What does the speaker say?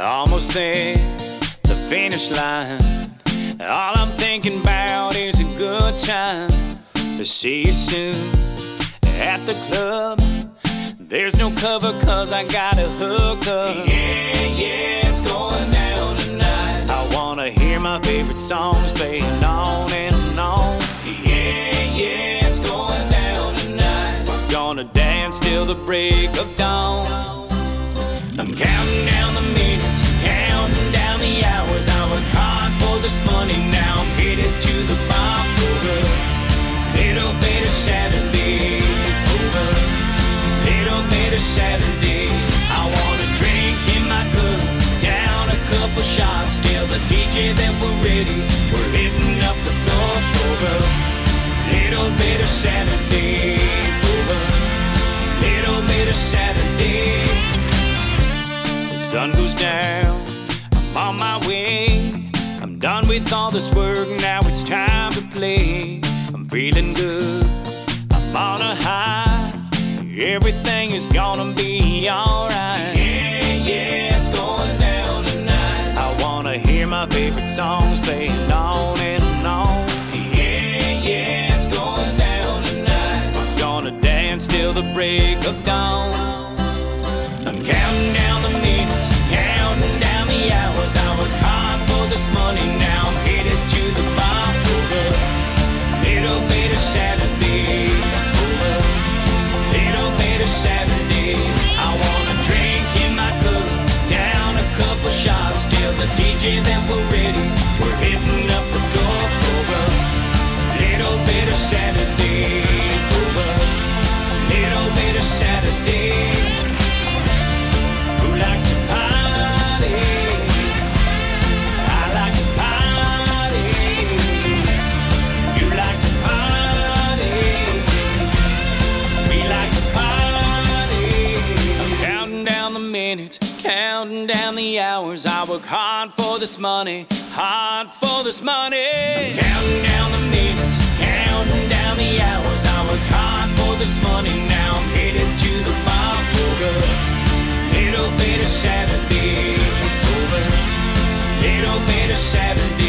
Almost there, the finish line. All I'm thinking about is a good time. To see you soon at the club. There's no cover cause I got a hook up. Yeah, yeah, it's going down tonight. I wanna hear my favorite songs playing on and on. Yeah, yeah, it's going down tonight. We're gonna dance till the break of dawn. I'm counting down the minutes, counting down the hours. I work hard for this money, now I'm headed to the bar for a little bit of Saturday. Over, little bit of Saturday. I want a drink in my cup, down a couple shots, tell the DJ that we're ready. We're hitting up the floor for a little bit of Saturday. Over, little bit of Saturday. Sun goes down, I'm on my way. I'm done with all this work, now it's time to play. I'm feeling good, I'm on a high. Everything is gonna be alright. Yeah, yeah, it's going down tonight. I wanna hear my favorite songs playing on and on. Yeah, yeah, it's going down tonight. We're gonna dance till the break of dawn. DJ that we're ready. We're hitting up the floor for a little bit of Saturday. Counting down the hours. I work hard for this money, hard for this money. I'm counting down the minutes, counting down the hours. I work hard for this money. Now I'm headed to the bar a little bit of Saturday. Over, little bit of Saturday.